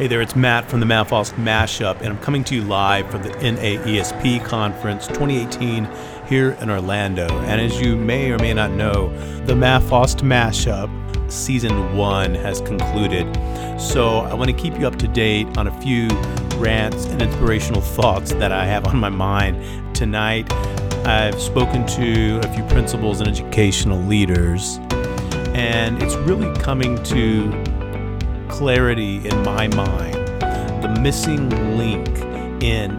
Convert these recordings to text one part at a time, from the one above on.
Hey there, it's Matt from the Matt Fost Mashup, and I'm coming to you live from the NAESP Conference 2018 here in Orlando. And as you may or may not know, the Matt Fost Mashup Season 1 has concluded. So I want to keep you up to date on a few rants and inspirational thoughts that I have on my mind. Tonight, I've spoken to a few principals and educational leaders, and it's really coming to clarity in my mind the missing link in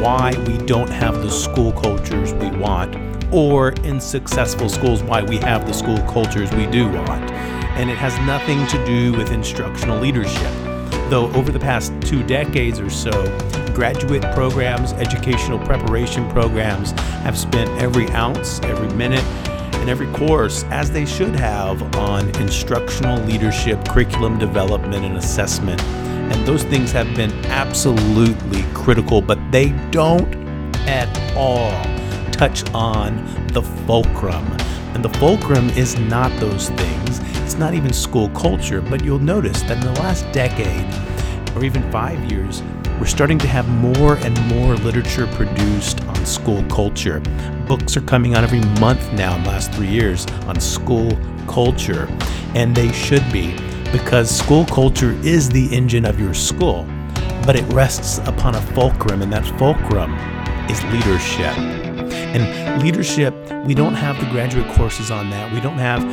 why we don't have the school cultures we want, or in successful schools, why we have the school cultures we do want. And it has nothing to do with instructional leadership. Though over the past two decades or so, graduate programs, educational preparation programs have spent every ounce, every minute, in every course, as they should have, on instructional leadership, curriculum development, and assessment. And those things have been absolutely critical, but they don't at all touch on the fulcrum. And the fulcrum is not those things. It's not even school culture, but you'll notice that in the last decade, or even five years, we're starting to have more and more literature produced on school culture. Books are coming out every month now in the last three years on school culture, and they should be because school culture is the engine of your school, but it rests upon a fulcrum, and that fulcrum is leadership. And leadership, we don't have the graduate courses on that. We don't have,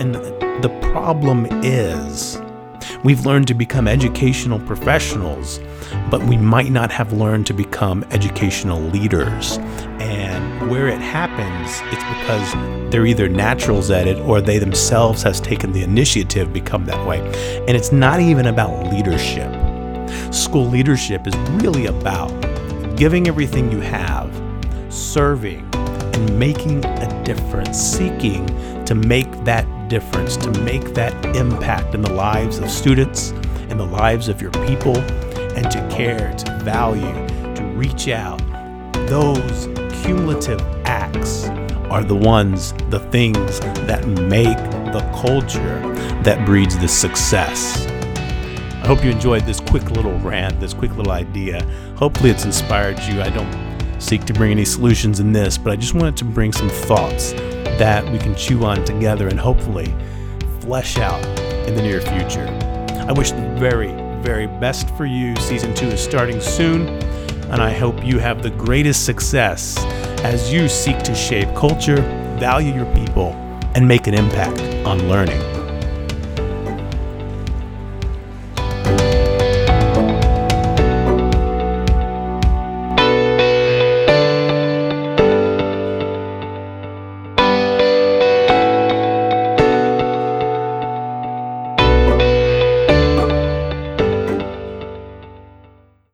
and the problem is, we've learned to become educational professionals but we might not have learned to become educational leaders. And where it happens, it's because they're either naturals at it or they themselves has taken the initiative become that way. And it's not even about leadership. School leadership is really about giving everything you have, serving, and making a difference, seeking to make that difference, to make that impact in the lives of students, in the lives of your people, and to care, to value, to reach out. Those cumulative acts are the ones, the things that make the culture that breeds the success. I hope you enjoyed this quick little rant, this quick little idea. Hopefully, it's inspired you. I don't seek to bring any solutions in this, but I just wanted to bring some thoughts that we can chew on together and hopefully flesh out in the near future. I wish the very, very best for you. Season two is starting soon, and I hope you have the greatest success as you seek to shape culture, value your people, and make an impact on learning.